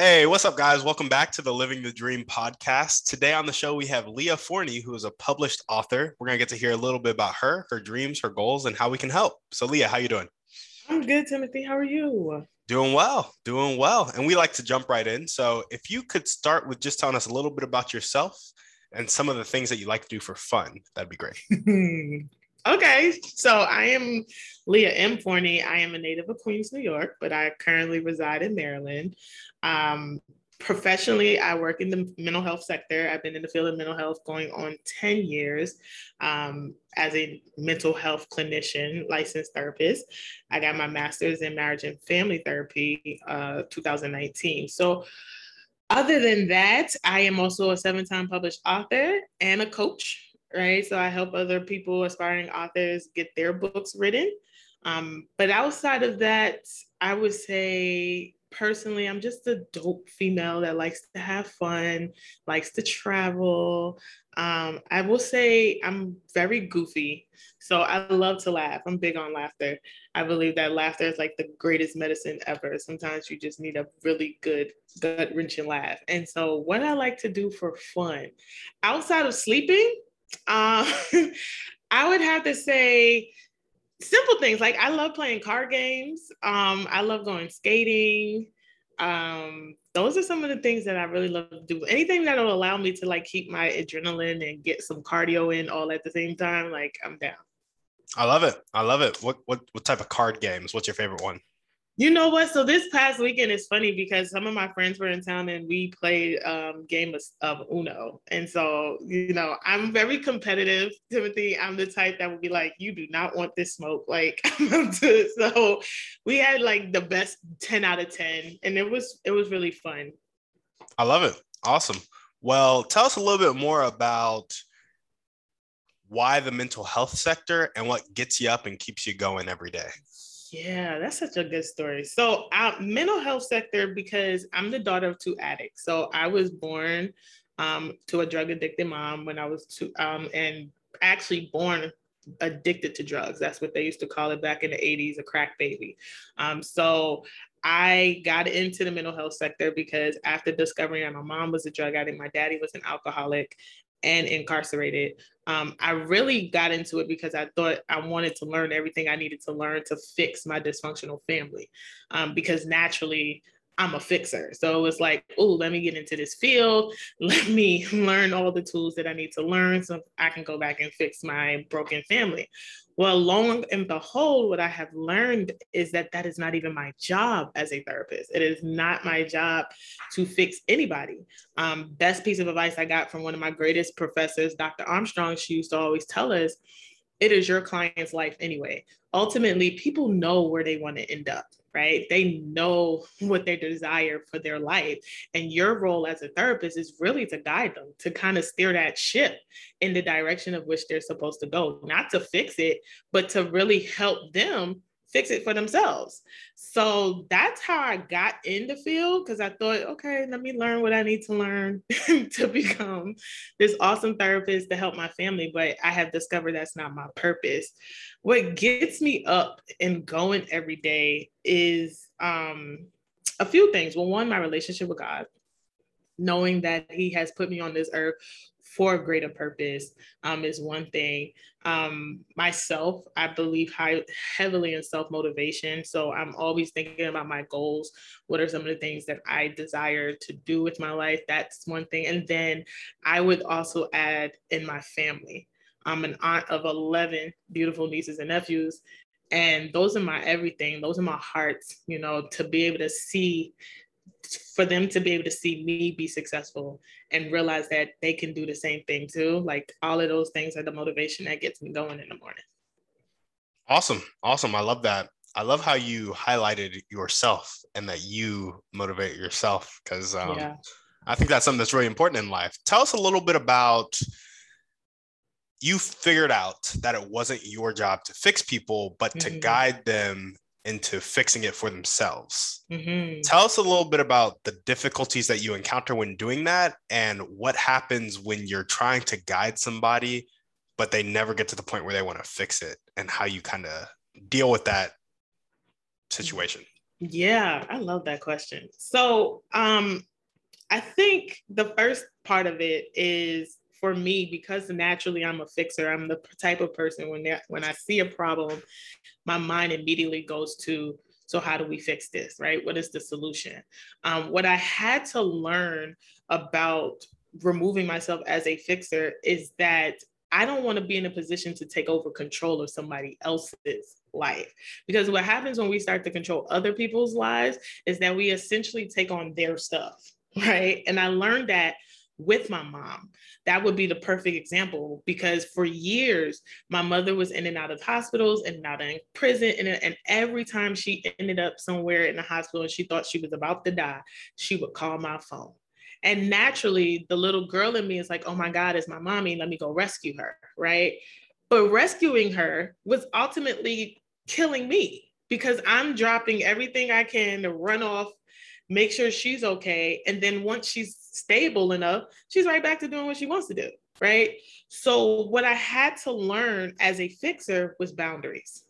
Hey, what's up, guys? Welcome back to the Living the Dream podcast. Today on the show, we have Leah Forney, who is a published author. We're gonna get to hear a little bit about her, her dreams, her goals, and how we can help. So, Leah, how you doing? I'm good, Timothy. How are you? Doing well, doing well. And we like to jump right in. So, if you could start with just telling us a little bit about yourself and some of the things that you like to do for fun, that'd be great. Okay, so I am Leah M. Forney. I am a native of Queens, New York, but I currently reside in Maryland. Um, professionally, I work in the mental health sector. I've been in the field of mental health going on 10 years um, as a mental health clinician, licensed therapist. I got my master's in marriage and family therapy, uh, 2019. So, other than that, I am also a seven time published author and a coach right? So I help other people, aspiring authors, get their books written. Um, but outside of that, I would say personally, I'm just a dope female that likes to have fun, likes to travel. Um, I will say I'm very goofy. So I love to laugh. I'm big on laughter. I believe that laughter is like the greatest medicine ever. Sometimes you just need a really good gut wrenching laugh. And so, what I like to do for fun outside of sleeping, um, I would have to say simple things like I love playing card games. Um, I love going skating. Um, those are some of the things that I really love to do. Anything that will allow me to like keep my adrenaline and get some cardio in all at the same time, like I'm down. I love it. I love it. What what what type of card games? What's your favorite one? You know what? So this past weekend is funny because some of my friends were in town and we played um game of, of Uno. And so, you know, I'm very competitive, Timothy. I'm the type that would be like, you do not want this smoke. Like so we had like the best 10 out of 10. And it was it was really fun. I love it. Awesome. Well, tell us a little bit more about why the mental health sector and what gets you up and keeps you going every day. Yeah, that's such a good story. So, uh, mental health sector because I'm the daughter of two addicts. So I was born um, to a drug addicted mom when I was two, um, and actually born addicted to drugs. That's what they used to call it back in the 80s, a crack baby. Um, so I got into the mental health sector because after discovering that my mom was a drug addict, my daddy was an alcoholic, and incarcerated. Um, I really got into it because I thought I wanted to learn everything I needed to learn to fix my dysfunctional family. Um, because naturally, I'm a fixer. So it was like, oh, let me get into this field. Let me learn all the tools that I need to learn so I can go back and fix my broken family. Well, long and behold, what I have learned is that that is not even my job as a therapist. It is not my job to fix anybody. Um, best piece of advice I got from one of my greatest professors, Dr. Armstrong, she used to always tell us, it is your client's life anyway. Ultimately, people know where they want to end up right? They know what they desire for their life. And your role as a therapist is really to guide them, to kind of steer that ship in the direction of which they're supposed to go, not to fix it, but to really help them fix it for themselves. So that's how I got in the field because I thought, okay, let me learn what I need to learn to become this awesome therapist to help my family. But I have discovered that's not my purpose. What gets me up and going every day is um, a few things. Well, one, my relationship with God knowing that he has put me on this earth for a greater purpose um, is one thing. Um, myself, I believe high, heavily in self motivation. So I'm always thinking about my goals. What are some of the things that I desire to do with my life? That's one thing. And then I would also add in my family. I'm an aunt of 11 beautiful nieces and nephews. And those are my everything. Those are my hearts, you know, to be able to see for them to be able to see me be successful and realize that they can do the same thing too. Like all of those things are the motivation that gets me going in the morning. Awesome. Awesome. I love that. I love how you highlighted yourself and that you motivate yourself because um, yeah. I think that's something that's really important in life. Tell us a little bit about you figured out that it wasn't your job to fix people, but mm-hmm. to guide them into fixing it for themselves. Mm-hmm. Tell us a little bit about the difficulties that you encounter when doing that and what happens when you're trying to guide somebody, but they never get to the point where they want to fix it and how you kind of deal with that situation. Yeah, I love that question. So, um, I think the first part of it is for me because naturally I'm a fixer. I'm the type of person when when I see a problem, my mind immediately goes to so how do we fix this, right? What is the solution? Um, what I had to learn about removing myself as a fixer is that I don't want to be in a position to take over control of somebody else's life. Because what happens when we start to control other people's lives is that we essentially take on their stuff, right? And I learned that with my mom. That would be the perfect example because for years, my mother was in and out of hospitals and out in prison. And, and every time she ended up somewhere in the hospital and she thought she was about to die, she would call my phone. And naturally, the little girl in me is like, oh my God, it's my mommy. Let me go rescue her. Right. But rescuing her was ultimately killing me because I'm dropping everything I can to run off make sure she's okay. And then once she's stable enough, she's right back to doing what she wants to do. Right. So, what I had to learn as a fixer was boundaries.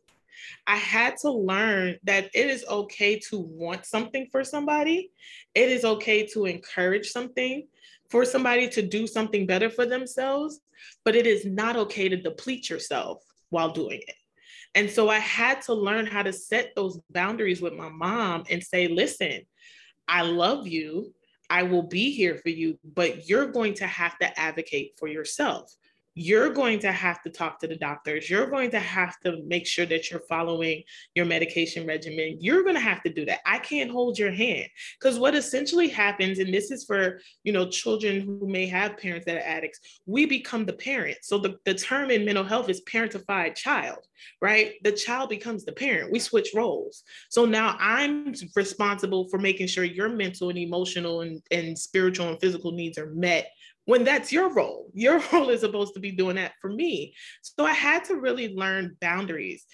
I had to learn that it is okay to want something for somebody. It is okay to encourage something for somebody to do something better for themselves, but it is not okay to deplete yourself while doing it. And so I had to learn how to set those boundaries with my mom and say, listen, I love you. I will be here for you, but you're going to have to advocate for yourself you're going to have to talk to the doctors. You're going to have to make sure that you're following your medication regimen. You're going to have to do that. I can't hold your hand because what essentially happens, and this is for you know children who may have parents that are addicts, we become the parent. So the, the term in mental health is parentified child, right? The child becomes the parent. We switch roles. So now I'm responsible for making sure your mental and emotional and, and spiritual and physical needs are met when that's your role. Your role is supposed to be doing that for me. So I had to really learn boundaries.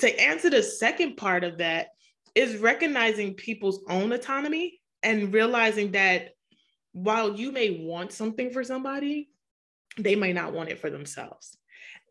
To answer the second part of that is recognizing people's own autonomy and realizing that while you may want something for somebody, they may not want it for themselves.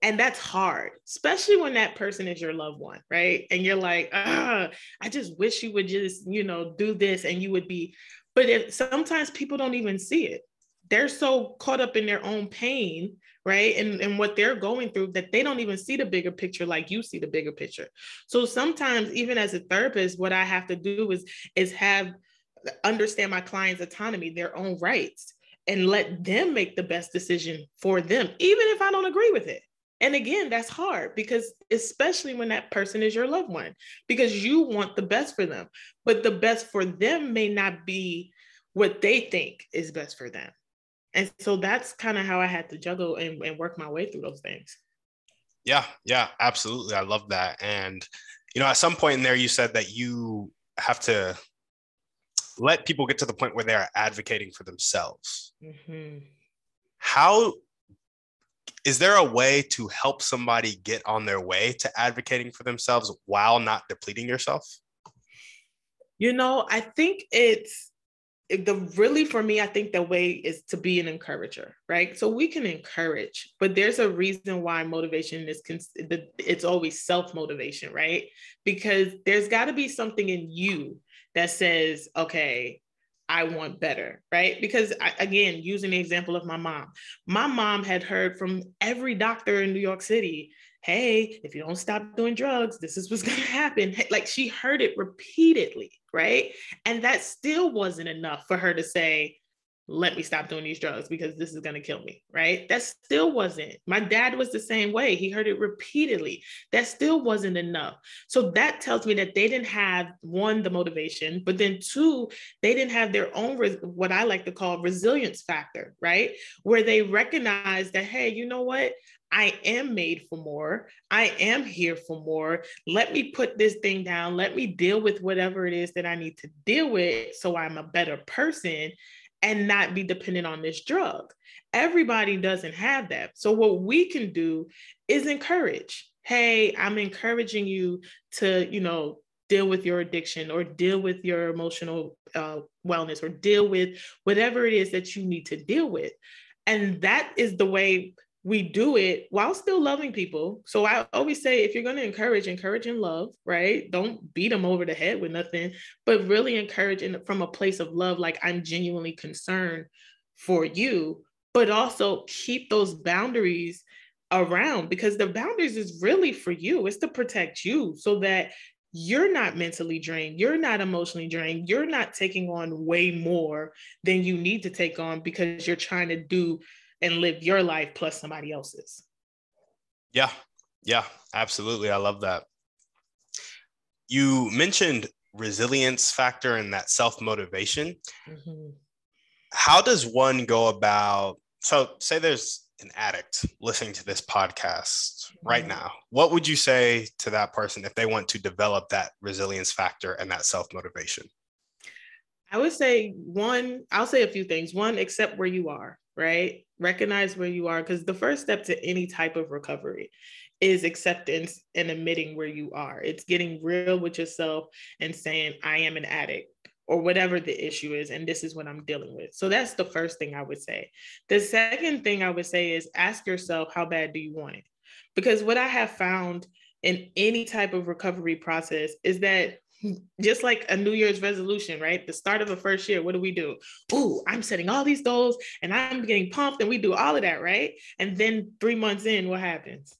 And that's hard, especially when that person is your loved one, right? And you're like, I just wish you would just, you know, do this and you would be. But if sometimes people don't even see it they're so caught up in their own pain right? And, and what they're going through that they don't even see the bigger picture like you see the bigger picture. So sometimes even as a therapist what i have to do is is have understand my client's autonomy their own rights and let them make the best decision for them even if i don't agree with it. And again that's hard because especially when that person is your loved one because you want the best for them but the best for them may not be what they think is best for them and so that's kind of how I had to juggle and, and work my way through those things. Yeah, yeah, absolutely. I love that. And, you know, at some point in there, you said that you have to let people get to the point where they are advocating for themselves. Mm-hmm. How is there a way to help somebody get on their way to advocating for themselves while not depleting yourself? You know, I think it's the really for me, I think the way is to be an encourager, right? So we can encourage, but there's a reason why motivation is it's always self motivation, right? Because there's got to be something in you that says, okay, I want better, right? Because I, again, using the example of my mom, my mom had heard from every doctor in New York City hey, if you don't stop doing drugs, this is what's going to happen. Like she heard it repeatedly, right? And that still wasn't enough for her to say, let me stop doing these drugs because this is going to kill me, right? That still wasn't. My dad was the same way. He heard it repeatedly. That still wasn't enough. So that tells me that they didn't have one, the motivation, but then two, they didn't have their own, what I like to call resilience factor, right? Where they recognize that, hey, you know what? I am made for more. I am here for more. Let me put this thing down. Let me deal with whatever it is that I need to deal with so I'm a better person and not be dependent on this drug. Everybody doesn't have that. So, what we can do is encourage. Hey, I'm encouraging you to, you know, deal with your addiction or deal with your emotional uh, wellness or deal with whatever it is that you need to deal with. And that is the way we do it while still loving people. So I always say if you're going to encourage, encourage in love, right? Don't beat them over the head with nothing, but really encourage in, from a place of love, like I'm genuinely concerned for you, but also keep those boundaries around because the boundaries is really for you. It's to protect you so that you're not mentally drained, you're not emotionally drained, you're not taking on way more than you need to take on because you're trying to do and live your life plus somebody else's. Yeah. Yeah, absolutely. I love that. You mentioned resilience factor and that self motivation. Mm-hmm. How does one go about? So, say there's an addict listening to this podcast mm-hmm. right now. What would you say to that person if they want to develop that resilience factor and that self motivation? I would say one, I'll say a few things. One, accept where you are right? Recognize where you are because the first step to any type of recovery is acceptance and admitting where you are. It's getting real with yourself and saying, I am an addict or whatever the issue is, and this is what I'm dealing with. So that's the first thing I would say. The second thing I would say is ask yourself, how bad do you want it? Because what I have found in any type of recovery process is that just like a New Year's resolution, right? The start of a first year, what do we do? Oh, I'm setting all these goals and I'm getting pumped, and we do all of that, right? And then three months in, what happens?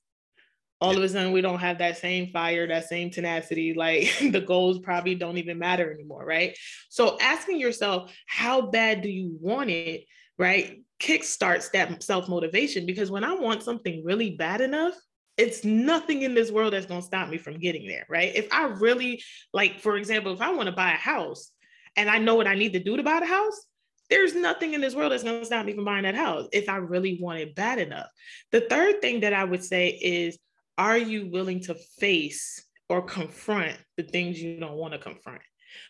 All of a sudden, we don't have that same fire, that same tenacity. Like the goals probably don't even matter anymore, right? So, asking yourself, how bad do you want it, right? Kickstarts that self motivation because when I want something really bad enough, it's nothing in this world that's going to stop me from getting there, right? If I really, like, for example, if I want to buy a house and I know what I need to do to buy the house, there's nothing in this world that's going to stop me from buying that house if I really want it bad enough. The third thing that I would say is, are you willing to face or confront the things you don't want to confront?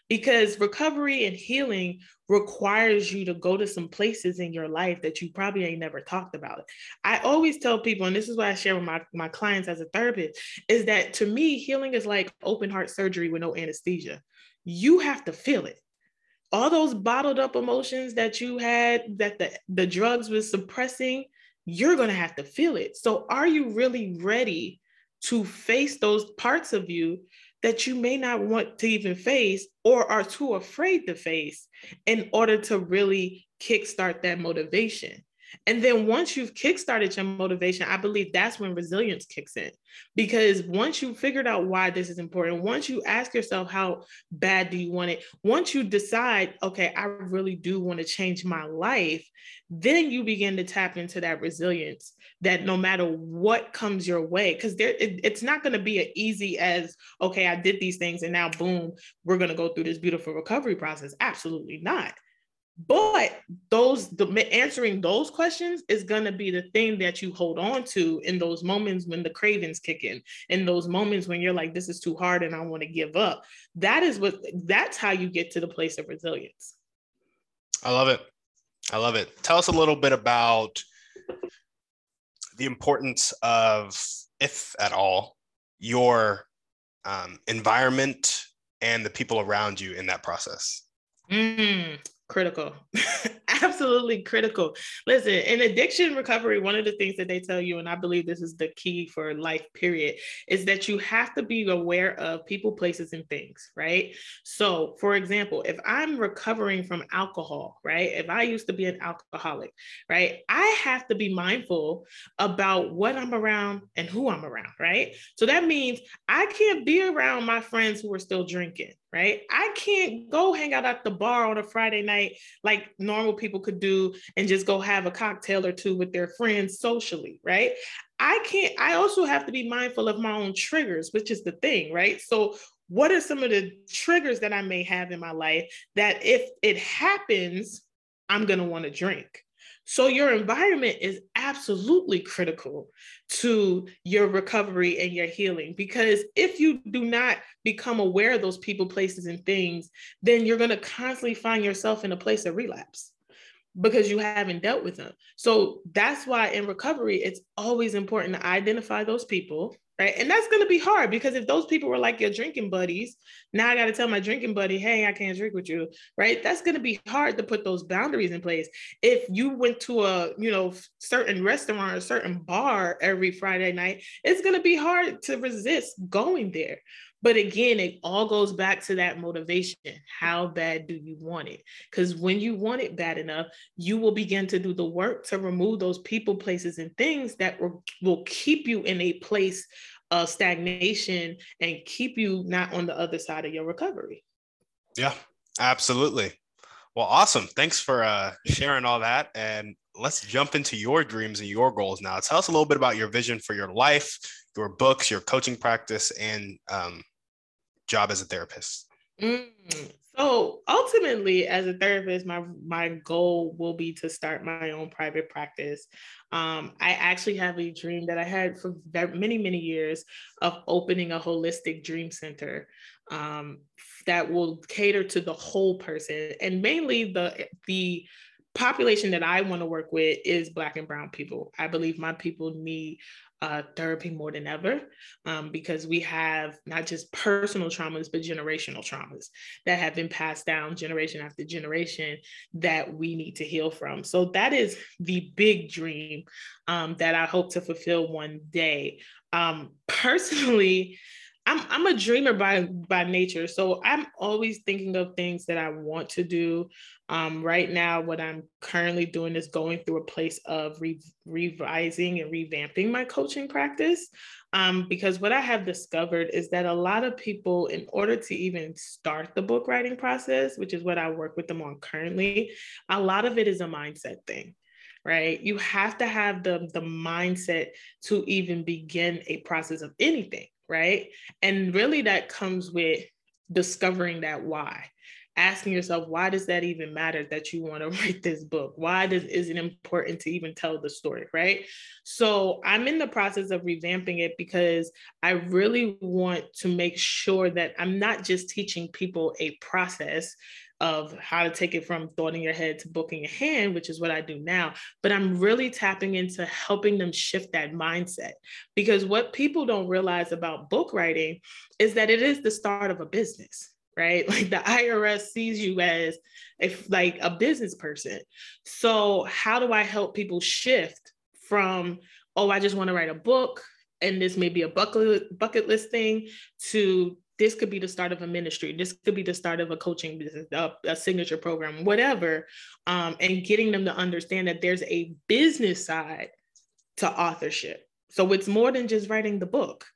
Because recovery and healing requires you to go to some places in your life that you probably ain't never talked about. I always tell people, and this is what I share with my, my clients as a therapist, is that to me, healing is like open heart surgery with no anesthesia. You have to feel it. All those bottled up emotions that you had that the, the drugs was suppressing, you're going to have to feel it. So, are you really ready to face those parts of you that you may not want to even face or are too afraid to face in order to really kickstart that motivation. And then once you've kickstarted your motivation, I believe that's when resilience kicks in. Because once you figured out why this is important, once you ask yourself how bad do you want it, once you decide, okay, I really do want to change my life, then you begin to tap into that resilience that no matter what comes your way, because there it, it's not going to be as easy as, okay, I did these things and now boom, we're going to go through this beautiful recovery process. Absolutely not but those the answering those questions is going to be the thing that you hold on to in those moments when the cravings kick in in those moments when you're like this is too hard and i want to give up. That is what that's how you get to the place of resilience. I love it. I love it. Tell us a little bit about the importance of if at all your um, environment and the people around you in that process. Mm, critical. Absolutely critical. Listen in addiction recovery one of the things that they tell you and i believe this is the key for life period is that you have to be aware of people places and things right? So for example if i'm recovering from alcohol right? If i used to be an alcoholic right? I have to be mindful about what i'm around and who i'm around right? So that means i can't be around my friends who are still drinking right? I can't go hang out at the bar on a Friday night like normal people could do and just go have a cocktail or two with their friends socially, right? I can't, I also have to be mindful of my own triggers, which is the thing, right? So, what are some of the triggers that I may have in my life that if it happens, I'm going to want to drink? So, your environment is absolutely critical to your recovery and your healing. Because if you do not become aware of those people, places, and things, then you're going to constantly find yourself in a place of relapse because you haven't dealt with them. So, that's why in recovery, it's always important to identify those people right? And that's going to be hard because if those people were like your drinking buddies, now I got to tell my drinking buddy, hey, I can't drink with you, right? That's going to be hard to put those boundaries in place. If you went to a, you know, certain restaurant or certain bar every Friday night, it's going to be hard to resist going there. But again, it all goes back to that motivation. How bad do you want it? Because when you want it bad enough, you will begin to do the work to remove those people, places, and things that will, keep you in a place of stagnation and keep you not on the other side of your recovery. Yeah, absolutely. Well, awesome. Thanks for uh, sharing all that. And let's jump into your dreams and your goals now. Tell us a little bit about your vision for your life, your books, your coaching practice, and um, job as a therapist. Mm. So ultimately, as a therapist, my my goal will be to start my own private practice. Um, I actually have a dream that I had for many many years of opening a holistic dream center um, that will cater to the whole person and mainly the the population that I want to work with is Black and Brown people. I believe my people need uh, therapy more than ever um, because we have not just personal traumas, but generational traumas that have been passed down generation after generation that we need to heal from. So that is the big dream um, that I hope to fulfill one day. Um, personally, I'm I'm a dreamer by by nature, so I'm always thinking of things that I want to do. Um, right now, what I'm currently doing is going through a place of re- revising and revamping my coaching practice. Um, because what I have discovered is that a lot of people, in order to even start the book writing process, which is what I work with them on currently, a lot of it is a mindset thing right? You have to have the, the mindset to even begin a process of anything right? And really that comes with discovering that why. Asking yourself why does that even matter that you want to write this book? Why does is it important to even tell the story right? So i'm in the process of revamping it because i really want to make sure that i'm not just teaching people a process of how to take it from thought in your head to book in your hand, which is what I do now. But I'm really tapping into helping them shift that mindset. Because what people don't realize about book writing is that it is the start of a business right? Like the irs sees you as if like a business person. So how do i help people shift from oh i just want to write a book and this may be a bucket bucket list thing to this could be the start of a ministry this could be the start of a coaching business a, a signature program whatever um, and getting them to understand that there's a business side to authorship so it's more than just writing the book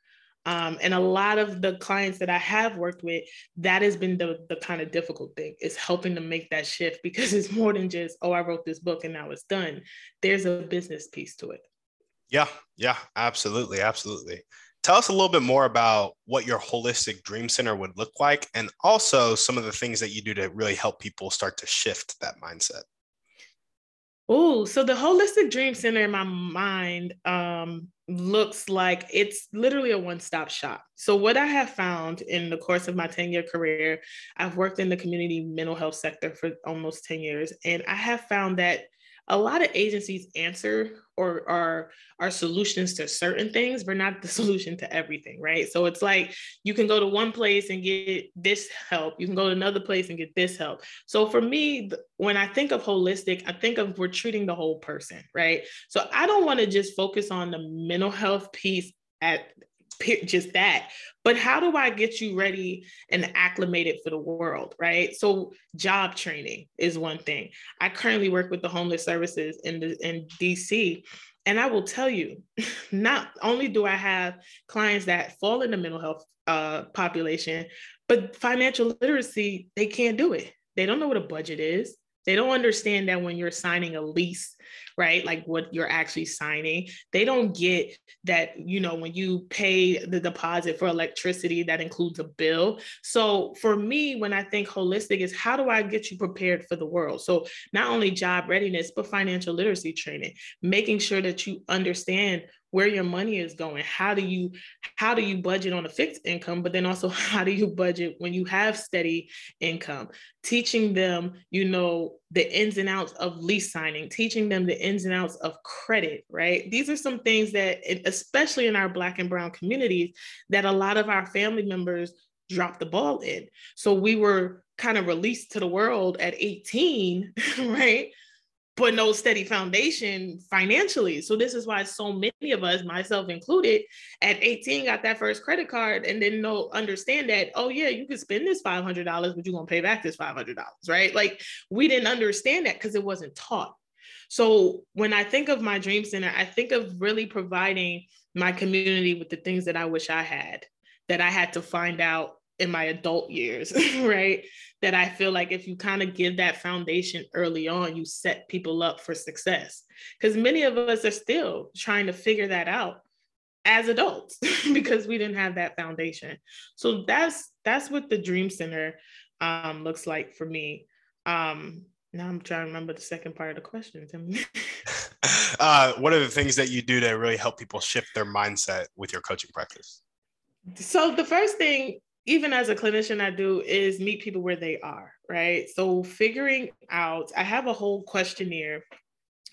um, and a lot of the clients that I have worked with, that has been the, the kind of difficult thing is helping them make that shift because it's more than just, oh, I wrote this book and now it's done. There's a business piece to it. Yeah, yeah, absolutely, absolutely. Tell us a little bit more about what your holistic dream center would look like and also some of the things that you do to really help people start to shift that mindset. Oh, so the holistic dream center in my mind um, looks like it's literally a one-stop shop. So what I have found in the course of my 10-year career, I've worked in the community mental health sector for almost 10 years, and I have found that a lot of agencies answer or are are solutions to certain things but not the solution to everything right? So it's like you can go to one place and get this help. You can go to another place and get this help. So for me when i think of holistic i think of we're treating the whole person right? So i don't want to just focus on the mental health piece at just that. But how do i get you ready and acclimated for the world right? So job training is one thing. I currently work with the homeless services in the in dc and i will tell you not only do i have clients that fall in the mental health uh, population but financial literacy they can't do it. They don't know what a budget is. They don't understand that when you're signing a lease, right? Like what you're actually signing, they don't get that, you know, when you pay the deposit for electricity, that includes a bill. So for me, when I think holistic, is how do I get you prepared for the world? So not only job readiness, but financial literacy training, making sure that you understand where your money is going. How do you how do you budget on a fixed income but then also how do you budget when you have steady income? Teaching them you know the ins and outs of lease signing teaching them the ins and outs of credit right? These are some things that especially in our black and brown communities that a lot of our family members dropped the ball in. So we were kind of released to the world at 18 right but no steady foundation financially. So this is why so many of us, myself included, at 18 got that first credit card and didn't know understand that, oh yeah, you can spend this $500, but you're gonna pay back this $500, right? Like we didn't understand that because it wasn't taught. So when I think of my dream center, I think of really providing my community with the things that I wish I had, that I had to find out in my adult years, right? That I feel like if you kind of give that foundation early on, you set people up for success. Because many of us are still trying to figure that out as adults because we didn't have that foundation. So that's that's what the Dream Center um, looks like for me. Um, now I'm trying to remember the second part of the question. uh, what are the things that you do to really help people shift their mindset with your coaching practice? So the first thing even as a clinician, I do is meet people where they are, right? So figuring out, I have a whole questionnaire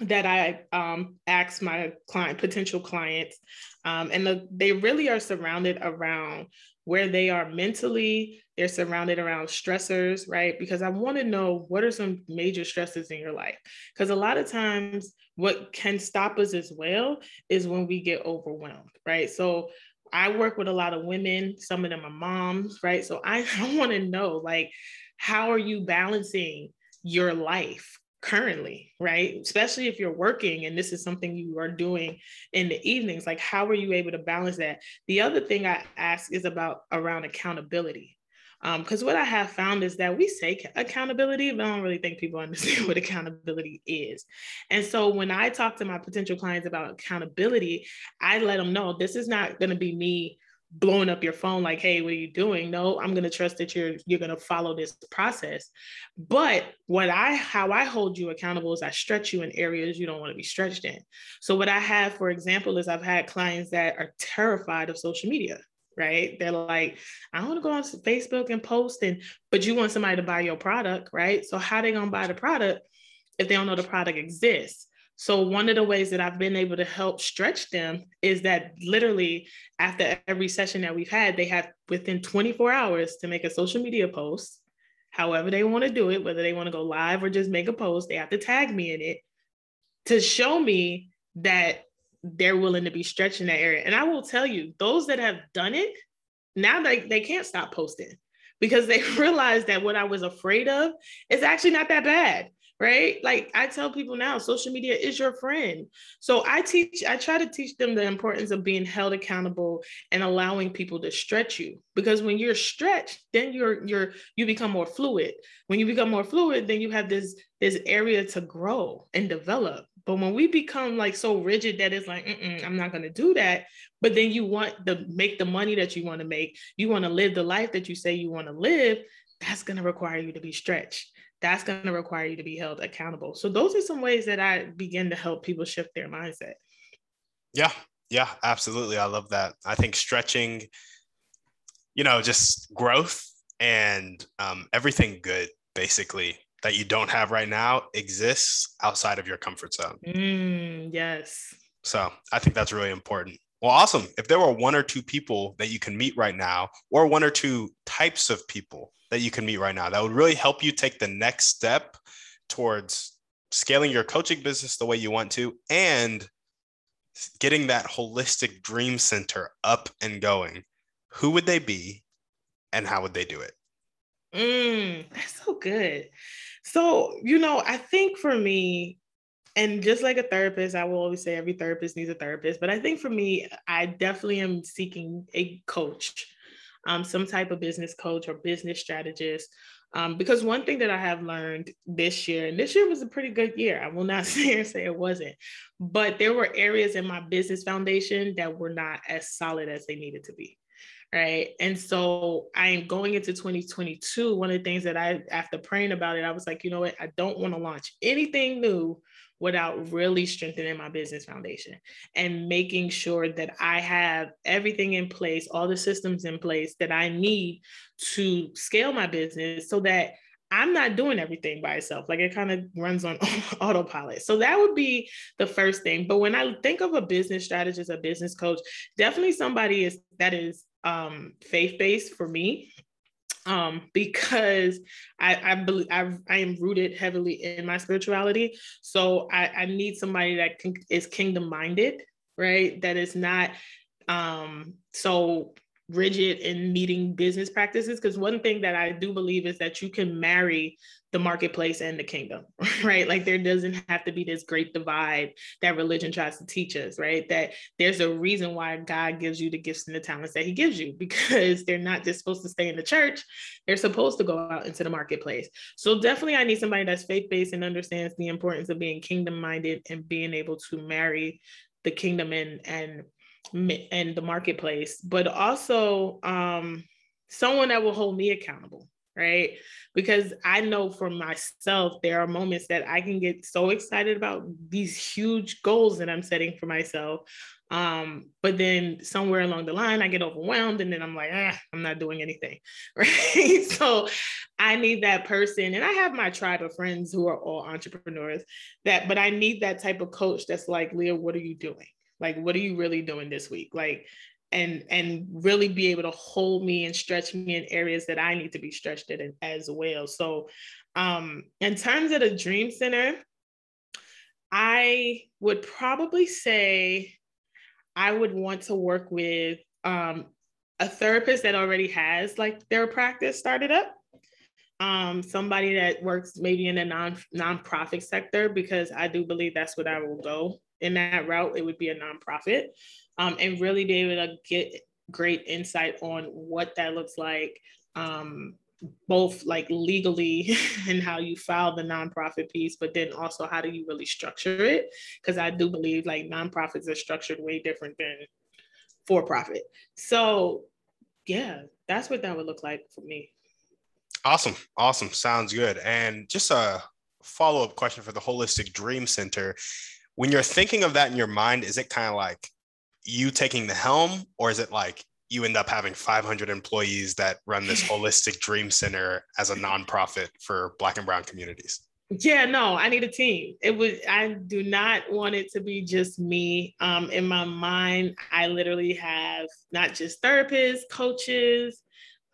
that I um, ask my client, potential clients, um, and the, they really are surrounded around where they are mentally. They're surrounded around stressors, right? Because I want to know what are some major stresses in your life. Because a lot of times, what can stop us as well is when we get overwhelmed, right? So I work with a lot of women, some of them are moms, right? So I, I want to know like, how are you balancing your life currently, right? Especially if you're working and this is something you are doing in the evenings, like how are you able to balance that? The other thing I ask is about around accountability, because um, what I have found is that we say accountability, but I don't really think people understand what accountability is. And so when I talk to my potential clients about accountability, I let them know this is not going to be me blowing up your phone like hey what are you doing no i'm going to trust that you're you're going to follow this process. But what i how i hold you accountable is i stretch you in areas you don't want to be stretched in. So what i have for example is i've had clients that are terrified of social media right? They're like, I want to go on Facebook and post, and but you want somebody to buy your product, right? So how they gonna buy the product if they don't know the product exists? So one of the ways that I've been able to help stretch them is that literally after every session that we've had, they have within 24 hours to make a social media post, however they want to do it, whether they want to go live or just make a post, they have to tag me in it to show me that they're willing to be stretched in that area. And I will tell you, those that have done it, now they, they can't stop posting because they realize that what I was afraid of is actually not that bad. Right. Like I tell people now, social media is your friend. So I teach, I try to teach them the importance of being held accountable and allowing people to stretch you. Because when you're stretched, then you're you're you become more fluid. When you become more fluid, then you have this this area to grow and develop. But when we become like so rigid that it's like, I'm not going to do that. But then you want to make the money that you want to make, you want to live the life that you say you want to live, that's going to require you to be stretched. That's going to require you to be held accountable. So those are some ways that I begin to help people shift their mindset. Yeah. Yeah, absolutely. I love that. I think stretching, you know, just growth and um, everything good basically that you don't have right now exists outside of your comfort zone. Mm, yes. So I think that's really important. Well, awesome. If there were one or two people that you can meet right now, or one or two types of people that you can meet right now, that would really help you take the next step towards scaling your coaching business the way you want to and getting that holistic dream center up and going, who would they be and how would they do it? Mm, that's so good. So, you know, I think for me, and just like a therapist, I will always say every therapist needs a therapist. But I think for me, I definitely am seeking a coach, um, some type of business coach or business strategist Um, because one thing that I have learned this year, and this year was a pretty good year, I will not say say it wasn't, but there were areas in my business foundation that were not as solid as they needed to be. Right. And so I am going into 2022. One of the things that I, after praying about it, I was like, you know what? I don't want to launch anything new without really strengthening my business foundation and making sure that I have everything in place, all the systems in place that I need to scale my business so that I'm not doing everything by itself. Like it kind of runs on autopilot. So that would be the first thing. But when I think of a business strategist, a business coach, definitely somebody is that is um, faith-based for me um, because I, I believe I, I am rooted heavily in my spirituality. So I, I need somebody that can, is kingdom minded, right? That is not um, so rigid in meeting business practices. Because one thing that I do believe is that you can marry the marketplace and the kingdom, right? Like there doesn't have to be this great divide that religion tries to teach us, right? That there's a reason why God gives you the gifts and the talents that He gives you because they're not just supposed to stay in the church, they're supposed to go out into the marketplace. So definitely, I need somebody that's faith based and understands the importance of being kingdom minded and being able to marry the kingdom and and and the marketplace, but also um, someone that will hold me accountable right? Because I know for myself, there are moments that I can get so excited about these huge goals that I'm setting for myself. Um, but then somewhere along the line, I get overwhelmed and then I'm like, ah, I'm not doing anything. Right. so I need that person. And I have my tribe of friends who are all entrepreneurs that, but I need that type of coach that's like, Leah, what are you doing? Like, what are you really doing this week? Like, and and really be able to hold me and stretch me in areas that I need to be stretched in as well. So um in terms of the dream center, I would probably say I would want to work with um a therapist that already has like their practice started up. Um, somebody that works maybe in a non nonprofit sector because I do believe that's what I will go in that route. It would be a nonprofit um, and really be able to get great insight on what that looks like, um, both like legally and how you file the nonprofit piece, but then also how do you really structure it? Because I do believe like nonprofits are structured way different than for profit. So, yeah, that's what that would look like for me. Awesome. Awesome. Sounds good. And just a follow up question for the Holistic Dream Center. When you're thinking of that in your mind, is it kind of like you taking the helm, or is it like you end up having 500 employees that run this holistic dream center as a nonprofit for Black and Brown communities? Yeah, no, I need a team. It was I do not want it to be just me. Um, in my mind, I literally have not just therapists, coaches,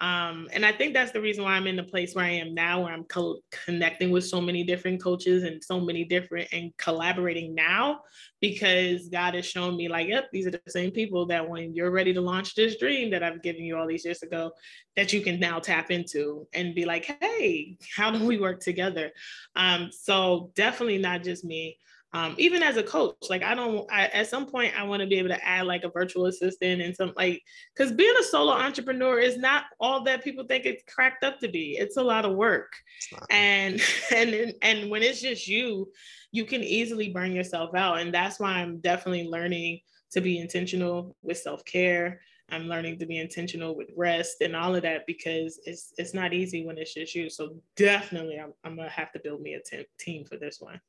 um, and I think that's the reason why I'm in the place where I am now, where I'm co- connecting with so many different coaches and so many different and collaborating now because God has shown me, like, yep, these are the same people that when you're ready to launch this dream that I've given you all these years ago, that you can now tap into and be like, hey, how do we work together? Um, so definitely not just me um, even as a coach like i don't I, at some point i want to be able to add like a virtual assistant and some like because being a solo entrepreneur is not all that people think it's cracked up to be. It's a lot of work and and and when it's just you you can easily burn yourself out. And that's why i'm definitely learning to be intentional with self-care. I'm learning to be intentional with rest and all of that because it's it's not easy when it's just you. So definitely i'm, I'm gonna have to build me a t- team for this one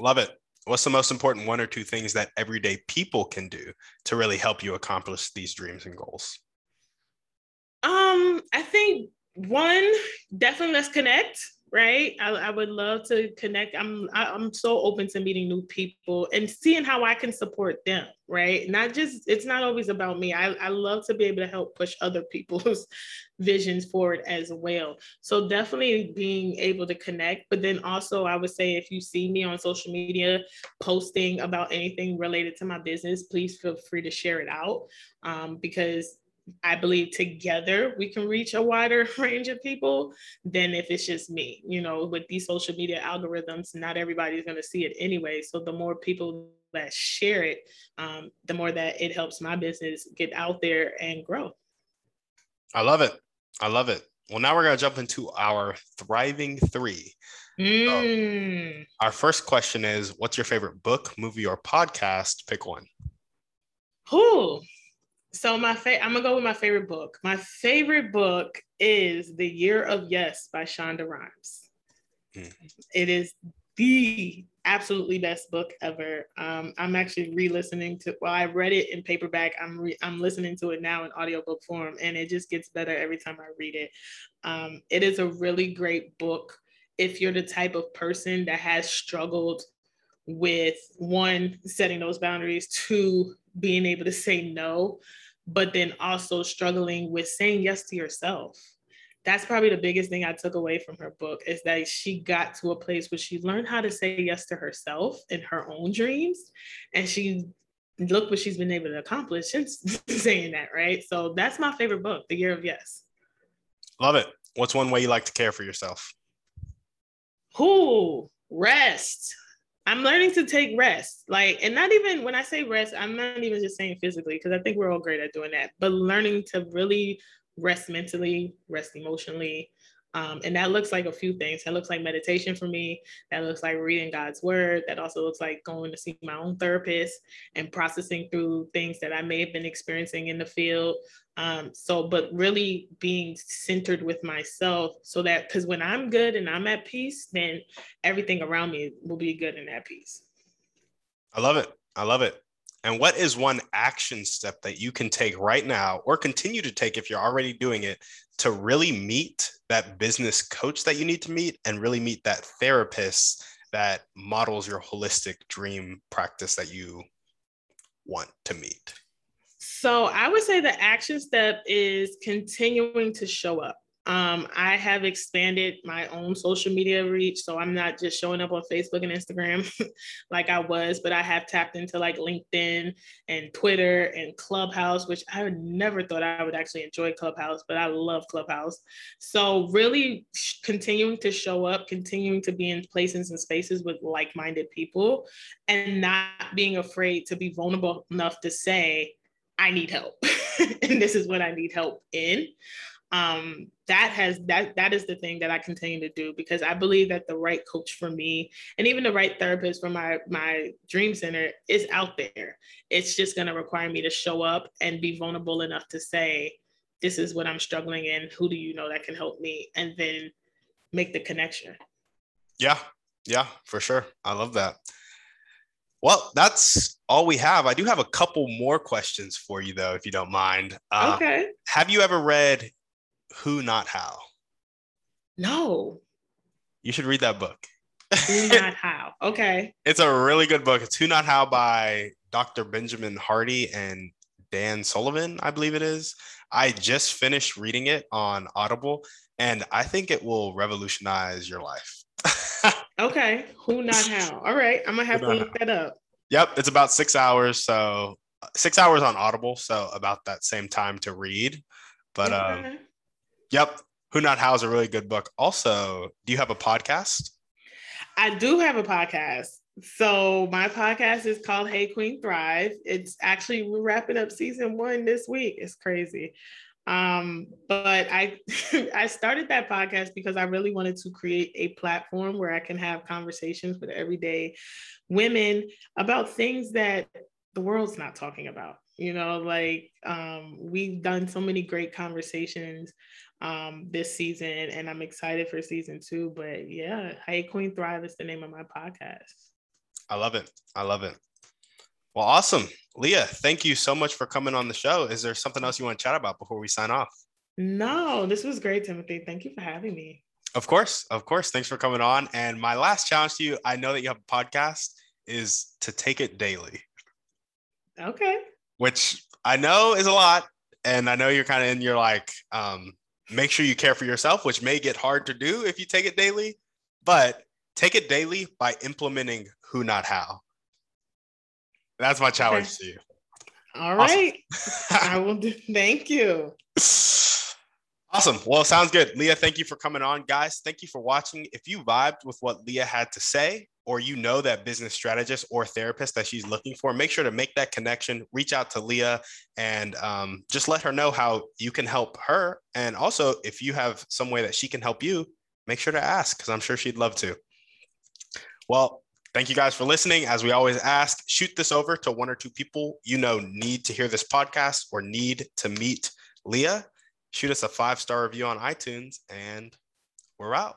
Love it. What's the most important one or two things that everyday people can do to really help you accomplish these dreams and goals? Um, I think one, definitely let's connect right? I, I, would love to connect. I'm I, am i am so open to meeting new people and seeing how i can support them right? Not just it's not always about me. I, I love to be able to help push other people's visions forward as well. So definitely being able to connect but then also i would say if you see me on social media posting about anything related to my business please feel free to share it out um, because I believe together we can reach a wider range of people than if it's just me. You know, with these social media algorithms, not everybody's going to see it anyway. So the more people that share it, um, the more that it helps my business get out there and grow. I love it. I love it. Well, now we're going to jump into our thriving three. Mm. So our first question is What's your favorite book, movie, or podcast? Pick one. Who? So my fa- I'm gonna go with my favorite book. My favorite book is The Year of Yes by Shonda Rhimes. Mm. It is the absolutely best book ever. Um, I'm actually re-listening to. Well, I read it in paperback. I'm re- I'm listening to it now in audiobook form, and it just gets better every time I read it. Um, it is a really great book if you're the type of person that has struggled with one setting those boundaries, two being able to say no, but then also struggling with saying yes to yourself. That's probably the biggest thing I took away from her book is that she got to a place where she learned how to say yes to herself and her own dreams. And she look what she's been able to accomplish since saying that, right? So that's my favorite book, The Year of Yes. Love it. What's one way you like to care for yourself? Who rest. I'm learning to take rest. Like, and not even when I say rest, I'm not even just saying physically, because I think we're all great at doing that, but learning to really rest mentally, rest emotionally, um, and that looks like a few things. That looks like meditation for me. That looks like reading God's word. That also looks like going to see my own therapist and processing through things that I may have been experiencing in the field. Um, so, but really being centered with myself so that because when I'm good and I'm at peace, then everything around me will be good and at peace. I love it. I love it. And what is one action step that you can take right now or continue to take if you're already doing it to really meet that business coach that you need to meet and really meet that therapist that models your holistic dream practice that you want to meet? So I would say the action step is continuing to show up. Um, I have expanded my own social media reach. So I'm not just showing up on Facebook and Instagram like I was, but I have tapped into like LinkedIn and Twitter and Clubhouse, which I never thought I would actually enjoy Clubhouse, but I love Clubhouse. So really continuing to show up, continuing to be in places and spaces with like minded people, and not being afraid to be vulnerable enough to say, I need help. and this is what I need help in um, that has that that is the thing that I continue to do because I believe that the right coach for me and even the right therapist for my my dream center is out there. It's just going to require me to show up and be vulnerable enough to say, "This is what I'm struggling in. Who do you know that can help me?" And then make the connection. Yeah, yeah, for sure. I love that. Well, that's all we have. I do have a couple more questions for you, though, if you don't mind. Uh, okay. Have you ever read who Not How? No. You should read that book. Who Not How. Okay. It's a really good book. It's Who Not How by Dr. Benjamin Hardy and Dan Sullivan, I believe it is. I just finished reading it on Audible and I think it will revolutionize your life. okay. Who Not How. All right. I'm going to have to look how. that up. Yep. It's about six hours. So six hours on Audible. So about that same time to read. But okay. um, Yep. Who Not How is a really good book. Also, do you have a podcast? I do have a podcast. So my podcast is called Hey Queen Thrive. It's actually we're wrapping up season one this week. It's crazy. Um, but I I started that podcast because I really wanted to create a platform where I can have conversations with everyday women about things that the world's not talking about. You know, like um, we've done so many great conversations um, this season, and I'm excited for season two. But yeah, Hey Queen Thrive is the name of my podcast. I love it. I love it. Well, awesome. Leah, thank you so much for coming on the show. Is there something else you want to chat about before we sign off? No, this was great, Timothy. Thank you for having me. Of course. Of course. Thanks for coming on. And my last challenge to you I know that you have a podcast is to take it daily. Okay. Which I know is a lot. And I know you're kind of in your like, um, make sure you care for yourself, which may get hard to do if you take it daily, but take it daily by implementing who, not how. That's my challenge okay. to you. All right. Awesome. I will do. Thank you. Awesome. Well, sounds good. Leah, thank you for coming on. Guys, thank you for watching. If you vibed with what Leah had to say, or you know that business strategist or therapist that she's looking for, make sure to make that connection, reach out to Leah, and um, just let her know how you can help her. And also, if you have some way that she can help you, make sure to ask because I'm sure she'd love to. Well, thank you guys for listening. As we always ask, shoot this over to one or two people you know need to hear this podcast or need to meet Leah. Shoot us a five star review on iTunes, and we're out.